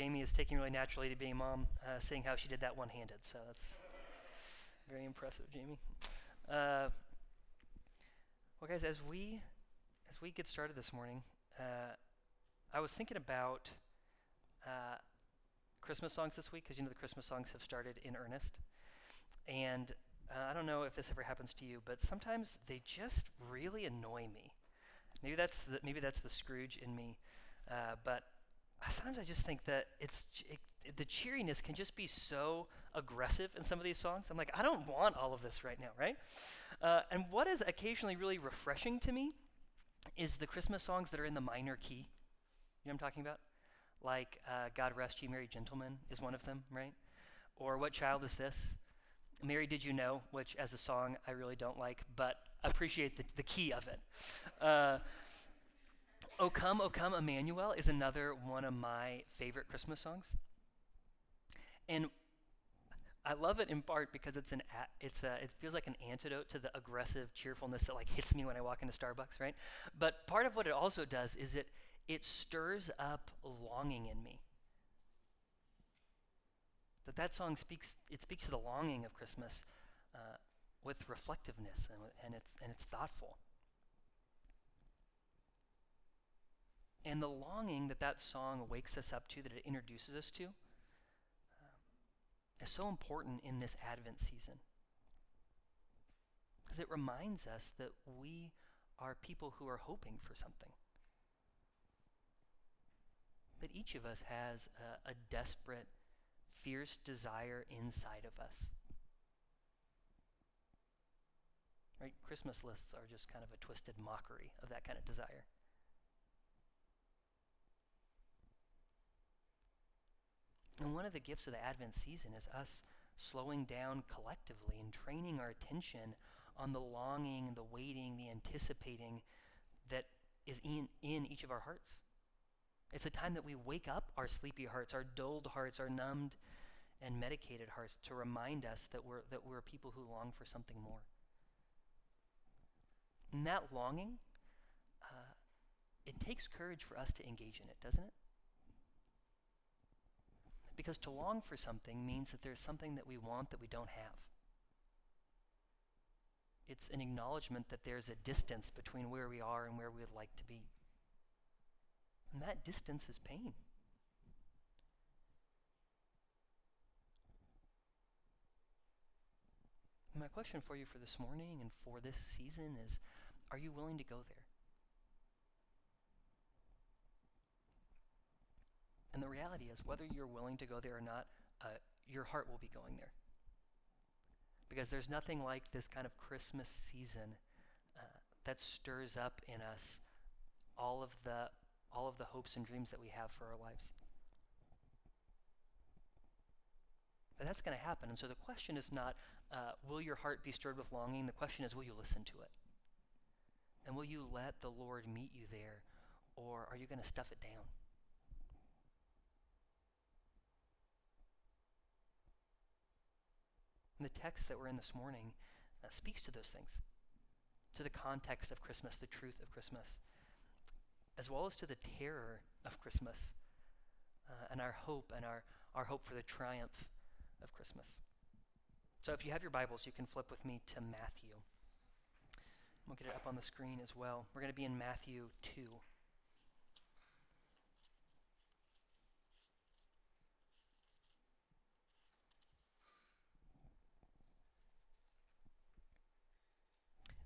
Jamie is taking really naturally to being a mom, uh, seeing how she did that one handed. So that's very impressive, Jamie. Uh, well, guys, as we as we get started this morning, uh, I was thinking about uh, Christmas songs this week because you know the Christmas songs have started in earnest, and uh, I don't know if this ever happens to you, but sometimes they just really annoy me. Maybe that's the, maybe that's the Scrooge in me, uh, but sometimes I just think that it's it, the cheeriness can just be so aggressive in some of these songs. I'm like, I don't want all of this right now, right? Uh, and what is occasionally really refreshing to me is the Christmas songs that are in the minor key. You know what I'm talking about? Like uh, God Rest You Merry Gentlemen is one of them, right? Or What Child Is This? Mary Did You Know, which as a song I really don't like, but appreciate the, the key of it. Uh, O Come, O Come, Emmanuel is another one of my favorite Christmas songs. And I love it in part because it's an a, it's a, it feels like an antidote to the aggressive cheerfulness that like hits me when I walk into Starbucks, right? But part of what it also does is it it stirs up longing in me. That that song speaks it speaks to the longing of Christmas uh, with reflectiveness and, and it's and it's thoughtful. And the longing that that song wakes us up to, that it introduces us to, uh, is so important in this Advent season. Because it reminds us that we are people who are hoping for something. That each of us has a, a desperate, fierce desire inside of us. Right? Christmas lists are just kind of a twisted mockery of that kind of desire. And one of the gifts of the Advent season is us slowing down collectively and training our attention on the longing, the waiting, the anticipating that is in, in each of our hearts. It's a time that we wake up our sleepy hearts, our dulled hearts, our numbed and medicated hearts to remind us that we're, that we're people who long for something more. And that longing, uh, it takes courage for us to engage in it, doesn't it? Because to long for something means that there's something that we want that we don't have. It's an acknowledgement that there's a distance between where we are and where we would like to be. And that distance is pain. my question for you for this morning and for this season is are you willing to go there? And the reality is, whether you're willing to go there or not, uh, your heart will be going there. Because there's nothing like this kind of Christmas season uh, that stirs up in us all of the all of the hopes and dreams that we have for our lives. But that's going to happen. And so the question is not, uh, will your heart be stirred with longing? The question is, will you listen to it? And will you let the Lord meet you there? Or are you going to stuff it down? And the text that we're in this morning uh, speaks to those things, to the context of Christmas, the truth of Christmas, as well as to the terror of Christmas uh, and our hope and our, our hope for the triumph of Christmas. So if you have your Bibles, you can flip with me to Matthew. We'll get it up on the screen as well. We're going to be in Matthew 2.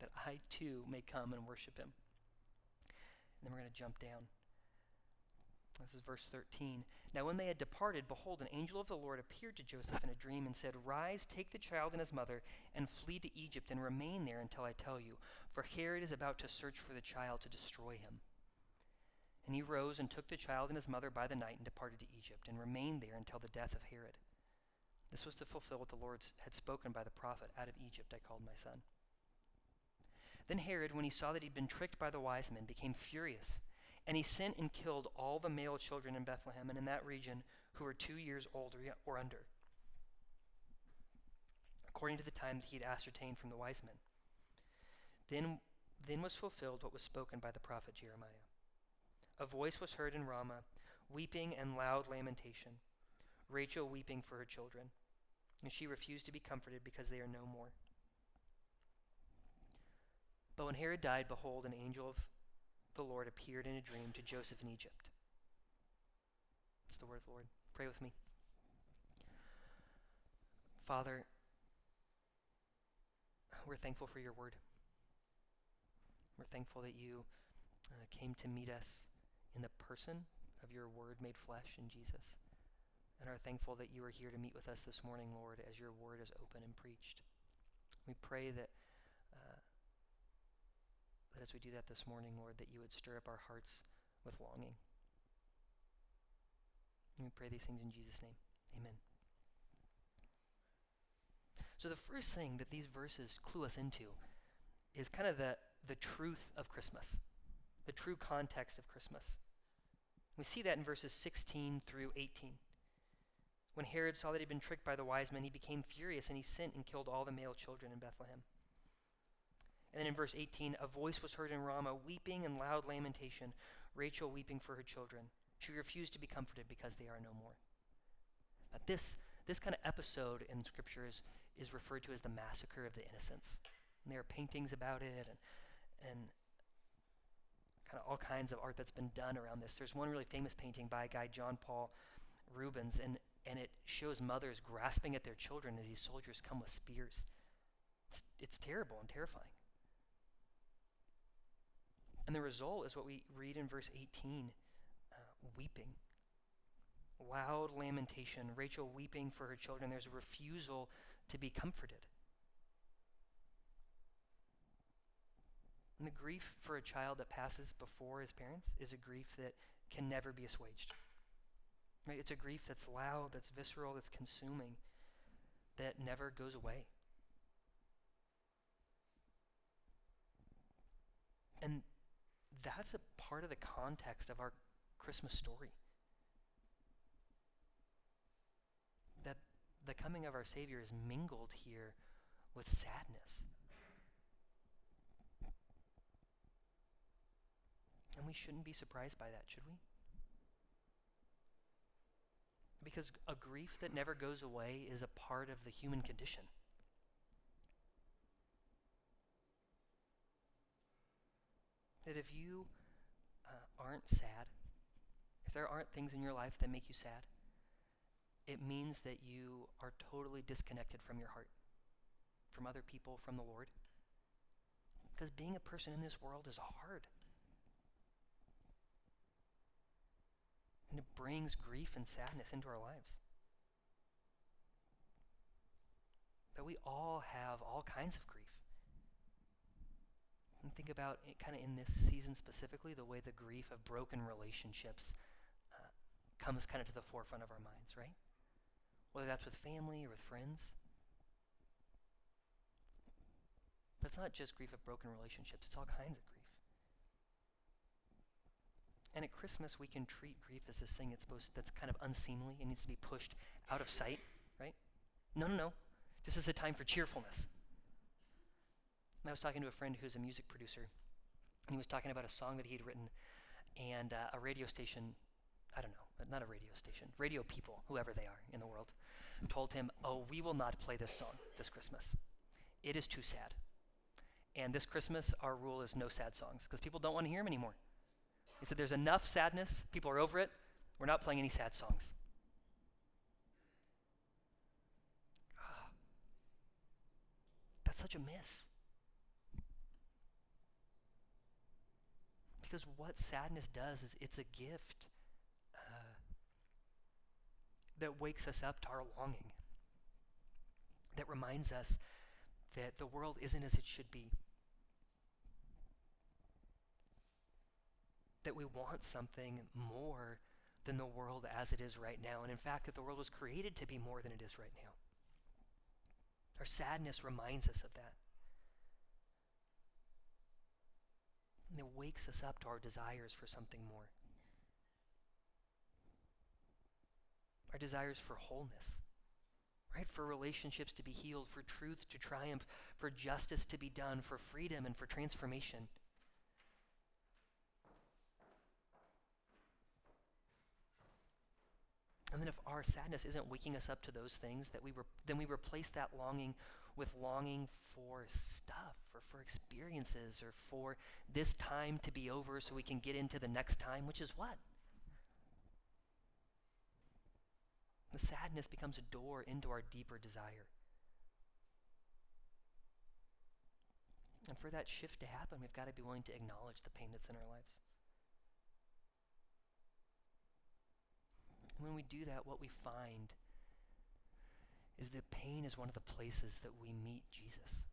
that I too may come and worship him. And then we're going to jump down. This is verse 13. Now, when they had departed, behold, an angel of the Lord appeared to Joseph in a dream and said, Rise, take the child and his mother, and flee to Egypt, and remain there until I tell you, for Herod is about to search for the child to destroy him. And he rose and took the child and his mother by the night and departed to Egypt, and remained there until the death of Herod. This was to fulfill what the Lord had spoken by the prophet Out of Egypt I called my son. Then Herod, when he saw that he'd been tricked by the wise men, became furious and he sent and killed all the male children in Bethlehem and in that region who were two years old or, under, according to the time that he had ascertained from the wise men. Then, then was fulfilled what was spoken by the prophet Jeremiah. A voice was heard in Ramah, weeping and loud lamentation, Rachel weeping for her children, and she refused to be comforted because they are no more. But when Herod died, behold, an angel of the Lord appeared in a dream to Joseph in Egypt. It's the word of the Lord. Pray with me. Father, we're thankful for your word. We're thankful that you uh, came to meet us in the person of your word made flesh in Jesus. And are thankful that you are here to meet with us this morning, Lord, as your word is open and preached. We pray that that as we do that this morning, Lord, that you would stir up our hearts with longing. We pray these things in Jesus' name. Amen. So, the first thing that these verses clue us into is kind of the, the truth of Christmas, the true context of Christmas. We see that in verses 16 through 18. When Herod saw that he'd been tricked by the wise men, he became furious and he sent and killed all the male children in Bethlehem. And then in verse 18, a voice was heard in Ramah, weeping and loud lamentation, Rachel weeping for her children. She refused to be comforted because they are no more. Now this, this kind of episode in Scripture is, is referred to as the massacre of the innocents. And there are paintings about it and, and kind of all kinds of art that's been done around this. There's one really famous painting by a guy, John Paul Rubens, and, and it shows mothers grasping at their children as these soldiers come with spears. It's, it's terrible and terrifying. And the result is what we read in verse 18 uh, weeping. Loud lamentation, Rachel weeping for her children. There's a refusal to be comforted. And the grief for a child that passes before his parents is a grief that can never be assuaged. Right? It's a grief that's loud, that's visceral, that's consuming, that never goes away. And that's a part of the context of our Christmas story. That the coming of our Savior is mingled here with sadness. And we shouldn't be surprised by that, should we? Because a grief that never goes away is a part of the human condition. That if you uh, aren't sad, if there aren't things in your life that make you sad, it means that you are totally disconnected from your heart, from other people, from the Lord. Because being a person in this world is hard. And it brings grief and sadness into our lives. That we all have all kinds of grief. And think about it kind of in this season specifically, the way the grief of broken relationships uh, comes kind of to the forefront of our minds, right? Whether that's with family or with friends. But it's not just grief of broken relationships, it's all kinds of grief. And at Christmas, we can treat grief as this thing that's supposed that's kind of unseemly and needs to be pushed out of sight, right? No, no, no. This is a time for cheerfulness. I was talking to a friend who's a music producer, and he was talking about a song that he had written, and uh, a radio station, I don't know, not a radio station, radio people, whoever they are in the world, told him, Oh, we will not play this song this Christmas. It is too sad. And this Christmas, our rule is no sad songs because people don't want to hear them anymore. He said, There's enough sadness. People are over it. We're not playing any sad songs. Ah. That's such a miss. Because what sadness does is it's a gift uh, that wakes us up to our longing, that reminds us that the world isn't as it should be. That we want something more than the world as it is right now. And in fact, that the world was created to be more than it is right now. Our sadness reminds us of that. And it wakes us up to our desires for something more. Our desires for wholeness, right? For relationships to be healed, for truth to triumph, for justice to be done, for freedom and for transformation. And then if our sadness isn't waking us up to those things, that we re- then we replace that longing with longing for stuff or for experiences or for this time to be over so we can get into the next time, which is what? The sadness becomes a door into our deeper desire. And for that shift to happen, we've got to be willing to acknowledge the pain that's in our lives. when we do that, what we find is that pain is one of the places that we meet Jesus.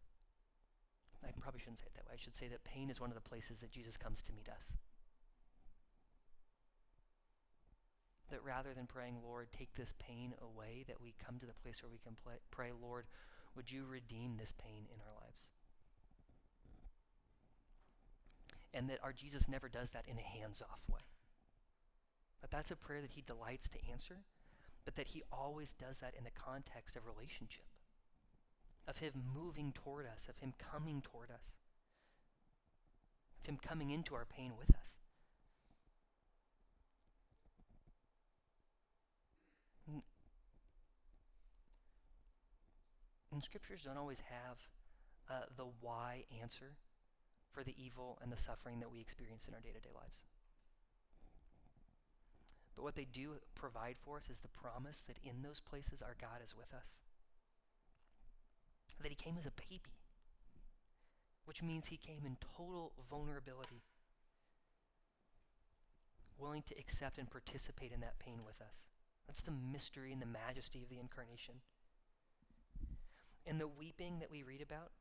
I probably shouldn't say it that way. I should say that pain is one of the places that Jesus comes to meet us. That rather than praying, Lord, take this pain away, that we come to the place where we can pray, Lord, would you redeem this pain in our lives? And that our Jesus never does that in a hands off way. But that's a prayer that he delights to answer, but that he always does that in the context of relationship, of him moving toward us, of him coming toward us, of him coming into our pain with us. And scriptures don't always have uh, the why answer for the evil and the suffering that we experience in our day to day lives. But what they do provide for us is the promise that in those places our God is with us. That he came as a baby, which means he came in total vulnerability, willing to accept and participate in that pain with us. That's the mystery and the majesty of the incarnation. And the weeping that we read about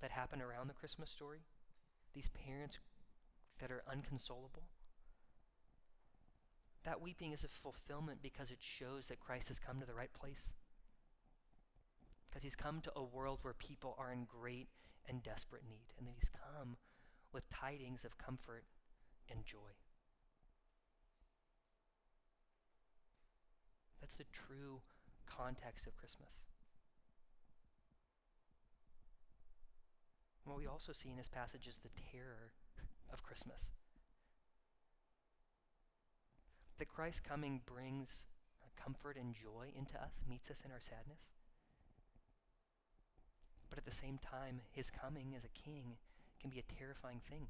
that happened around the Christmas story, these parents that are unconsolable, that weeping is a fulfillment because it shows that Christ has come to the right place. Because he's come to a world where people are in great and desperate need, and that he's come with tidings of comfort and joy. That's the true context of Christmas. what we also see in this passage is the terror of Christmas that Christ's coming brings comfort and joy into us, meets us in our sadness. But at the same time, his coming as a king can be a terrifying thing.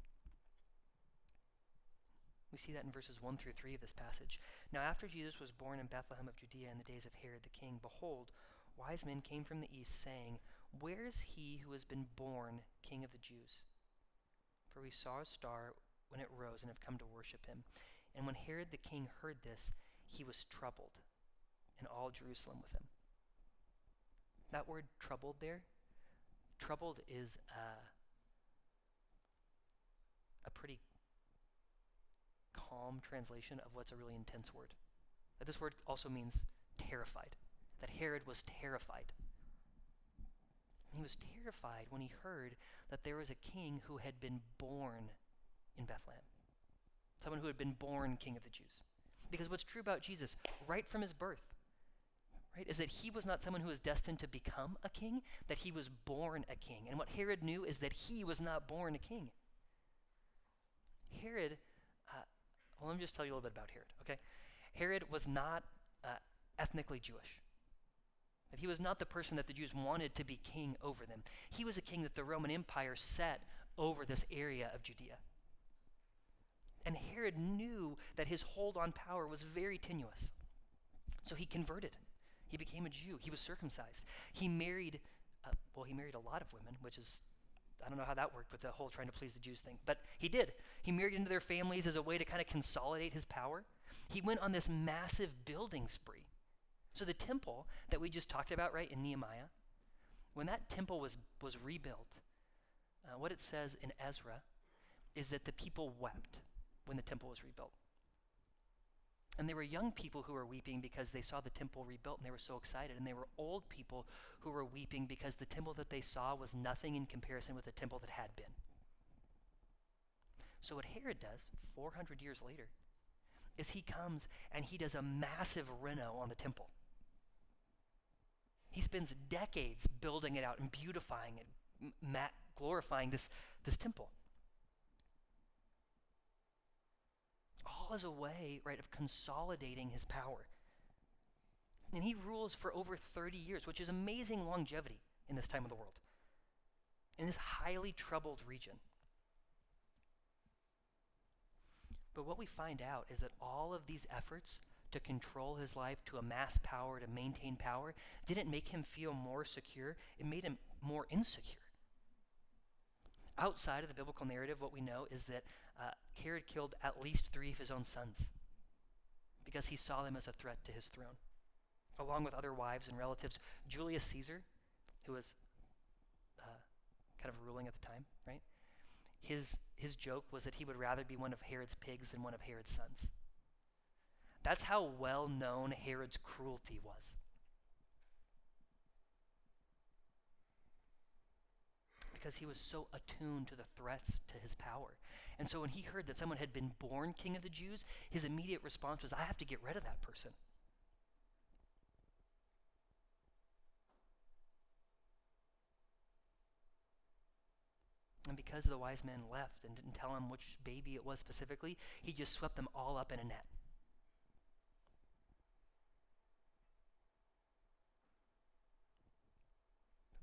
We see that in verses 1 through 3 of this passage. Now, after Jesus was born in Bethlehem of Judea in the days of Herod the king, behold, wise men came from the east, saying, Where is he who has been born king of the Jews? For we saw a star when it rose and have come to worship him. And when Herod the king heard this, he was troubled, and all Jerusalem with him. That word troubled there, troubled is a pretty calm translation of what's a really intense word. That this word also means terrified, that Herod was terrified. He was terrified when he heard that there was a king who had been born in Bethlehem someone who had been born king of the Jews. Because what's true about Jesus, right from his birth, right, is that he was not someone who was destined to become a king, that he was born a king. And what Herod knew is that he was not born a king. Herod, uh, well, let me just tell you a little bit about Herod, okay? Herod was not uh, ethnically Jewish. That he was not the person that the Jews wanted to be king over them. He was a king that the Roman Empire set over this area of Judea. And Herod knew that his hold on power was very tenuous. So he converted. He became a Jew. He was circumcised. He married Uh, well, he married a lot of women, which is, I don't know how that worked with the whole trying to please the Jews thing, but he did. He married into their families as a way to kind of consolidate his power. He went on this massive building spree. So the temple that we just talked about, right, in Nehemiah, when that temple was, was rebuilt, uh, what it says in Ezra is that the people wept when the temple was rebuilt. And there were young people who were weeping because they saw the temple rebuilt and they were so excited. And there were old people who were weeping because the temple that they saw was nothing in comparison with the temple that had been. So, what Herod does 400 years later is he comes and he does a massive reno on the temple. He spends decades building it out and beautifying it, glorifying this, this temple. All as a way, right, of consolidating his power. And he rules for over 30 years, which is amazing longevity in this time of the world, in this highly troubled region. But what we find out is that all of these efforts to control his life, to amass power, to maintain power, didn't make him feel more secure. It made him more insecure. Outside of the biblical narrative, what we know is that uh, Herod killed at least three of his own sons because he saw them as a threat to his throne, along with other wives and relatives. Julius Caesar, who was uh, kind of ruling at the time, right? His, his joke was that he would rather be one of Herod's pigs than one of Herod's sons. That's how well known Herod's cruelty was. Because he was so attuned to the threats to his power. And so when he heard that someone had been born king of the Jews, his immediate response was, I have to get rid of that person. And because the wise men left and didn't tell him which baby it was specifically, he just swept them all up in a net.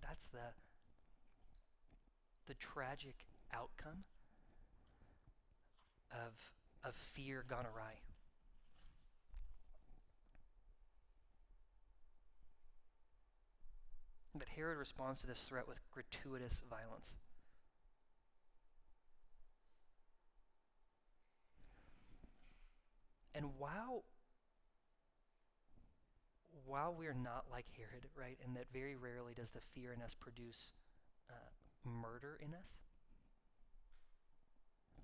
That's the, the tragic outcome of, of fear gone awry. But Herod responds to this threat with gratuitous violence. And while while we're not like Herod, right, and that very rarely does the fear in us produce uh, murder in us,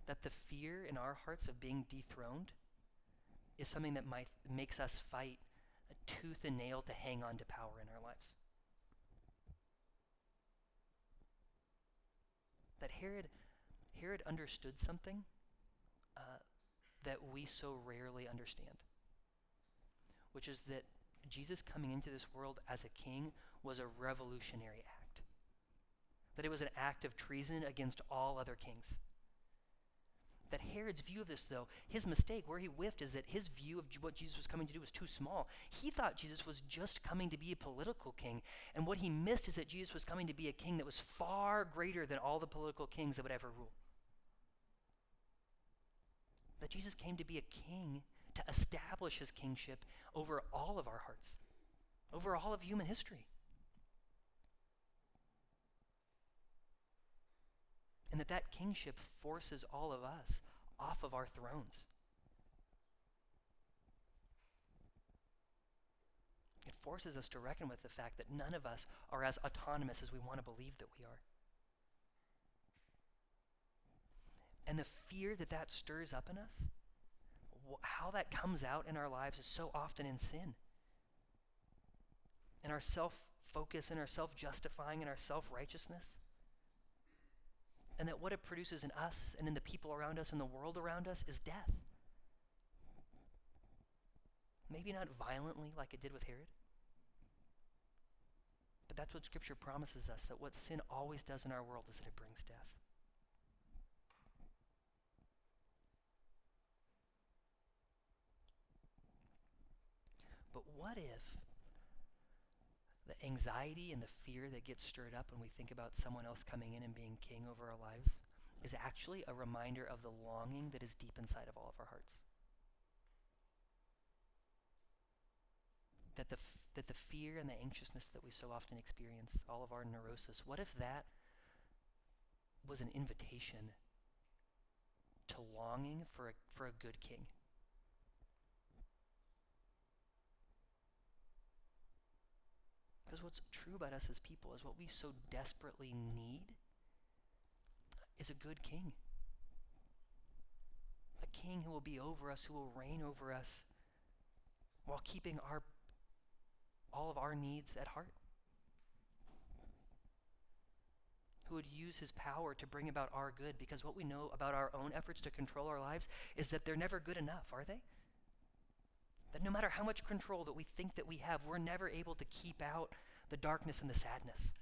that the fear in our hearts of being dethroned is something that might, makes us fight a tooth and nail to hang on to power in our lives. That Herod, Herod understood something uh, that we so rarely understand, which is that Jesus coming into this world as a king was a revolutionary act. That it was an act of treason against all other kings. That Herod's view of this, though, his mistake, where he whiffed, is that his view of what Jesus was coming to do was too small. He thought Jesus was just coming to be a political king. And what he missed is that Jesus was coming to be a king that was far greater than all the political kings that would ever rule. That Jesus came to be a king to establish his kingship over all of our hearts, over all of human history. And that that kingship forces all of us off of our thrones. It forces us to reckon with the fact that none of us are as autonomous as we want to believe that we are. And the fear that that stirs up in us how that comes out in our lives is so often in sin. In our self focus, in our self justifying, in our self righteousness. And that what it produces in us and in the people around us and the world around us is death. Maybe not violently like it did with Herod. But that's what Scripture promises us that what sin always does in our world is that it brings death. But what if the anxiety and the fear that gets stirred up when we think about someone else coming in and being king over our lives is actually a reminder of the longing that is deep inside of all of our hearts? That the, f- that the fear and the anxiousness that we so often experience, all of our neurosis, what if that was an invitation to longing for a, for a good king? Because what's true about us as people is what we so desperately need is a good king. A king who will be over us, who will reign over us while keeping our all of our needs at heart. Who would use his power to bring about our good because what we know about our own efforts to control our lives is that they're never good enough, are they? That no matter how much control that we think that we have, we're never able to keep out the darkness and the sadness.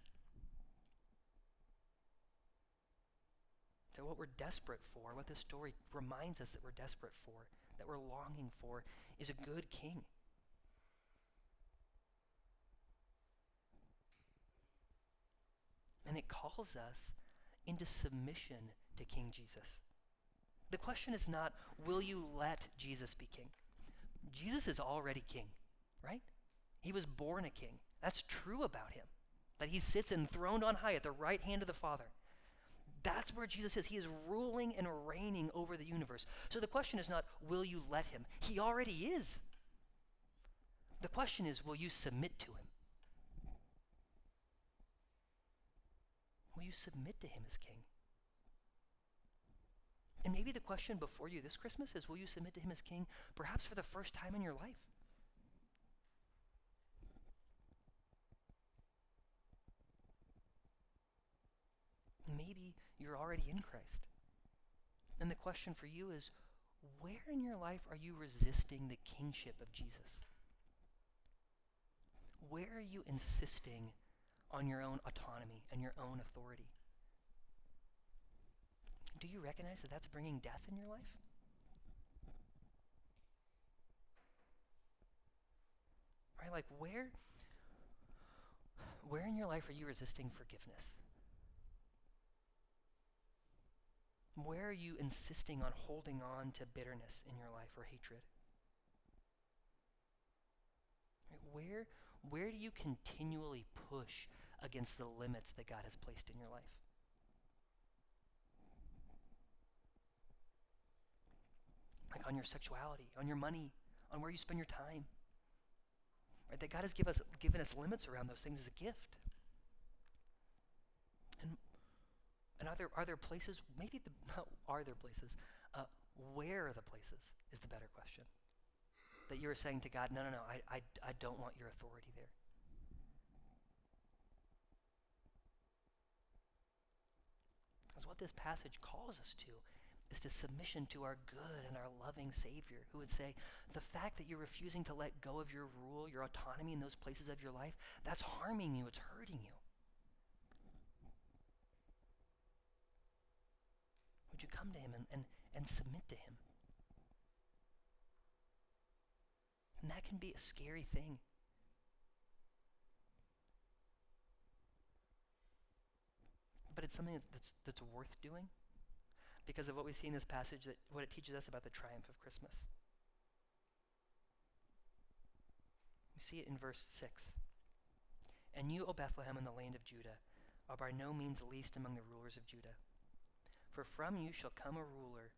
So, what we're desperate for, what this story reminds us that we're desperate for, that we're longing for, is a good king. And it calls us into submission to King Jesus. The question is not, will you let Jesus be king? Jesus is already king, right? He was born a king. That's true about him, that he sits enthroned on high at the right hand of the Father. That's where Jesus is. He is ruling and reigning over the universe. So the question is not, will you let him? He already is. The question is, will you submit to him? Will you submit to him as king? And maybe the question before you this Christmas is will you submit to him as king, perhaps for the first time in your life? Maybe you're already in Christ. And the question for you is where in your life are you resisting the kingship of Jesus? Where are you insisting on your own autonomy and your own authority? Do you recognize that that's bringing death in your life? Right? Like, where, where in your life are you resisting forgiveness? Where are you insisting on holding on to bitterness in your life or hatred? Where, where do you continually push against the limits that God has placed in your life. Like on your sexuality, on your money, on where you spend your time. Right? That God has give us, given us limits around those things as a gift. And, and are, there, are there places, maybe the, are there places, uh, where are the places is the better question. That you're saying to God, no, no, no, I, I, I don't want your authority there. Because what this passage calls us to is to submission to our good and our loving Savior, who would say, the fact that you're refusing to let go of your rule, your autonomy in those places of your life, that's harming you, it's hurting you. Would you come to Him and, and, and submit to Him? And that can be a scary thing. but it's something that's, that's worth doing because of what we see in this passage, that what it teaches us about the triumph of Christmas. We see it in verse 6. And you, O Bethlehem, in the land of Judah, are by no means least among the rulers of Judah. For from you shall come a ruler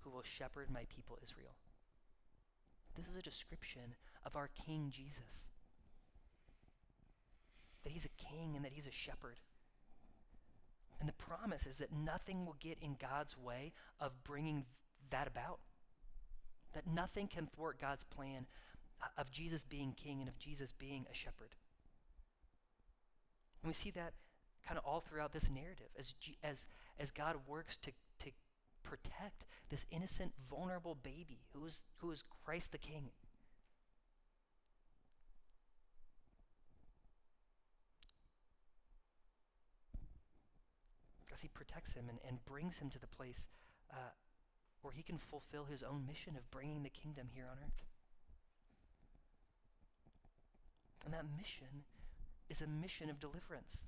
who will shepherd my people Israel. This is a description of our King Jesus. That he's a king and that he's a shepherd. And the promise is that nothing will get in God's way of bringing that about. That nothing can thwart God's plan of Jesus being king and of Jesus being a shepherd. And we see that kind of all throughout this narrative as, as, as God works to, to protect this innocent, vulnerable baby who is, who is Christ the King. As he protects him and, and brings him to the place uh, where he can fulfill his own mission of bringing the kingdom here on earth. And that mission is a mission of deliverance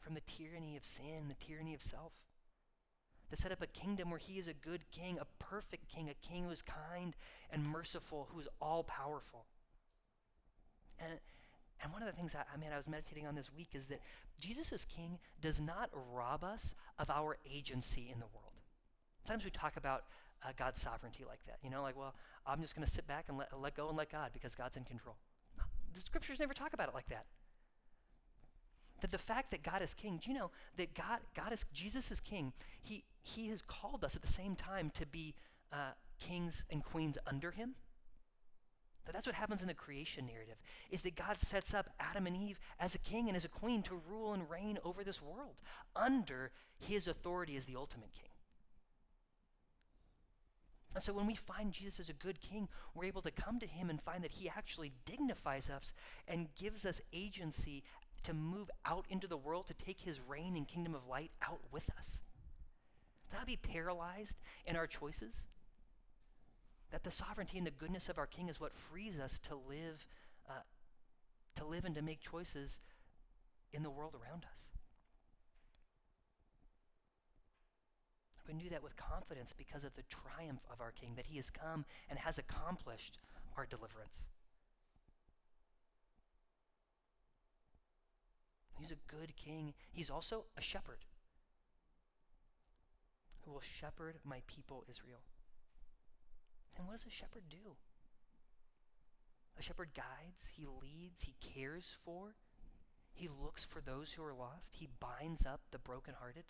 from the tyranny of sin, the tyranny of self. To set up a kingdom where he is a good king, a perfect king, a king who is kind and merciful, who is all powerful. And, and one of the things I, I mean I was meditating on this week is that Jesus as King does not rob us of our agency in the world. Sometimes we talk about uh, God's sovereignty like that. You know, like, well, I'm just going to sit back and let, let go and let God because God's in control. The scriptures never talk about it like that. That the fact that God is king, do you know that God, God is, Jesus is king, he, he has called us at the same time to be uh, kings and queens under him? That that's what happens in the creation narrative, is that God sets up Adam and Eve as a king and as a queen to rule and reign over this world under his authority as the ultimate king. And so when we find Jesus as a good king, we're able to come to him and find that he actually dignifies us and gives us agency to move out into the world to take his reign and kingdom of light out with us. To not be paralyzed in our choices. That the sovereignty and the goodness of our king is what frees us to live, uh, to live and to make choices in the world around us. We can do that with confidence because of the triumph of our King, that he has come and has accomplished our deliverance. He's a good king. He's also a shepherd who will shepherd my people Israel. And what does a shepherd do? A shepherd guides, he leads, he cares for, he looks for those who are lost, he binds up the brokenhearted.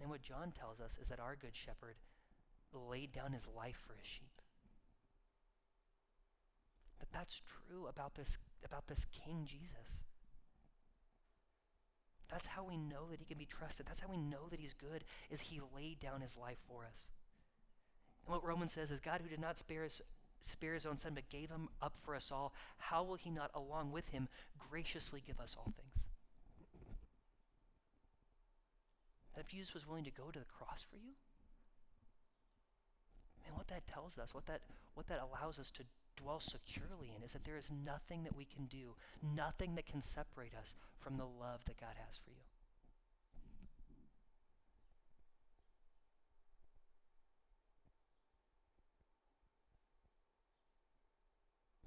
And what John tells us is that our good shepherd laid down his life for his sheep. That that's true about this, about this King Jesus. That's how we know that he can be trusted. That's how we know that he's good, is he laid down his life for us. And what Romans says is God who did not spare his, spare his own son but gave him up for us all, how will he not along with him graciously give us all things? That if Jesus was willing to go to the cross for you, and what that tells us, what that, what that allows us to dwell securely in, is that there is nothing that we can do, nothing that can separate us from the love that God has for you.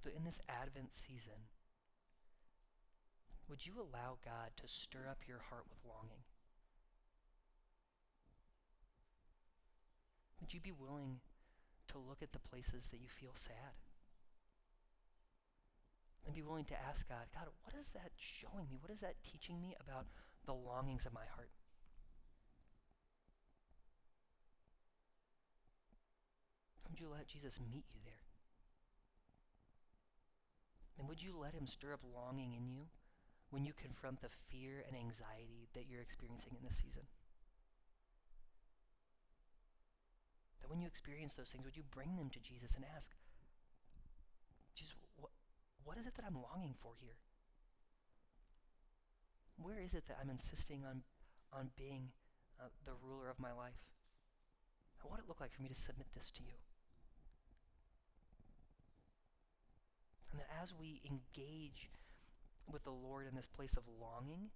So, in this Advent season, would you allow God to stir up your heart with longing? Would you be willing to look at the places that you feel sad? Be willing to ask God, God, what is that showing me? What is that teaching me about the longings of my heart? Would you let Jesus meet you there? And would you let him stir up longing in you when you confront the fear and anxiety that you're experiencing in this season? That when you experience those things, would you bring them to Jesus and ask, what is it that I'm longing for here? Where is it that I'm insisting on, on being uh, the ruler of my life? What would it look like for me to submit this to you? And that as we engage with the Lord in this place of longing,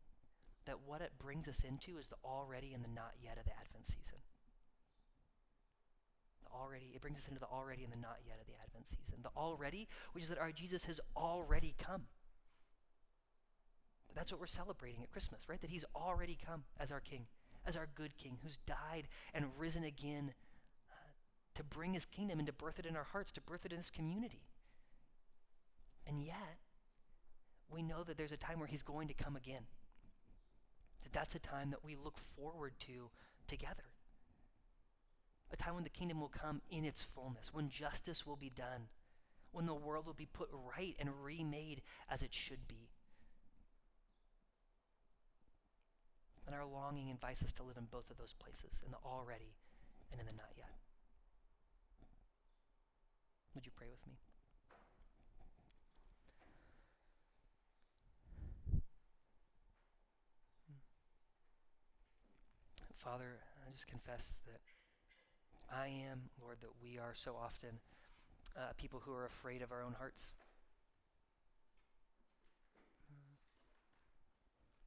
that what it brings us into is the already and the not yet of the Advent season already, it brings us into the already and the not yet of the Advent season. The already, which is that our Jesus has already come. That's what we're celebrating at Christmas, right? That he's already come as our king, as our good king, who's died and risen again uh, to bring his kingdom and to birth it in our hearts, to birth it in this community. And yet, we know that there's a time where he's going to come again. That that's a time that we look forward to together a time when the kingdom will come in its fullness, when justice will be done, when the world will be put right and remade as it should be. And our longing invites us to live in both of those places, in the already and in the not yet. Would you pray with me? Father, I just confess that I am, Lord, that we are so often uh, people who are afraid of our own hearts.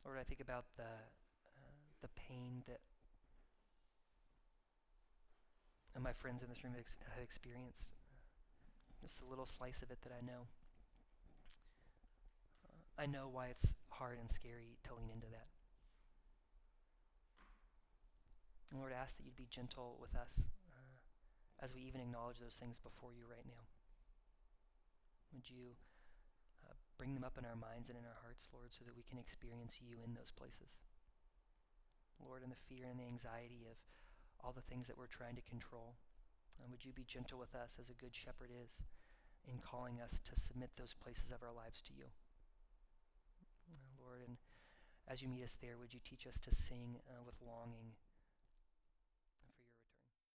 Lord, I think about the, uh, the pain that my friends in this room have experienced just a little slice of it that I know. Uh, I know why it's hard and scary to lean into that. And Lord, ask that you'd be gentle with us as we even acknowledge those things before you right now. Would you uh, bring them up in our minds and in our hearts, Lord, so that we can experience you in those places? Lord, in the fear and the anxiety of all the things that we're trying to control, uh, would you be gentle with us as a good shepherd is in calling us to submit those places of our lives to you? Uh, Lord, and as you meet us there, would you teach us to sing uh, with longing?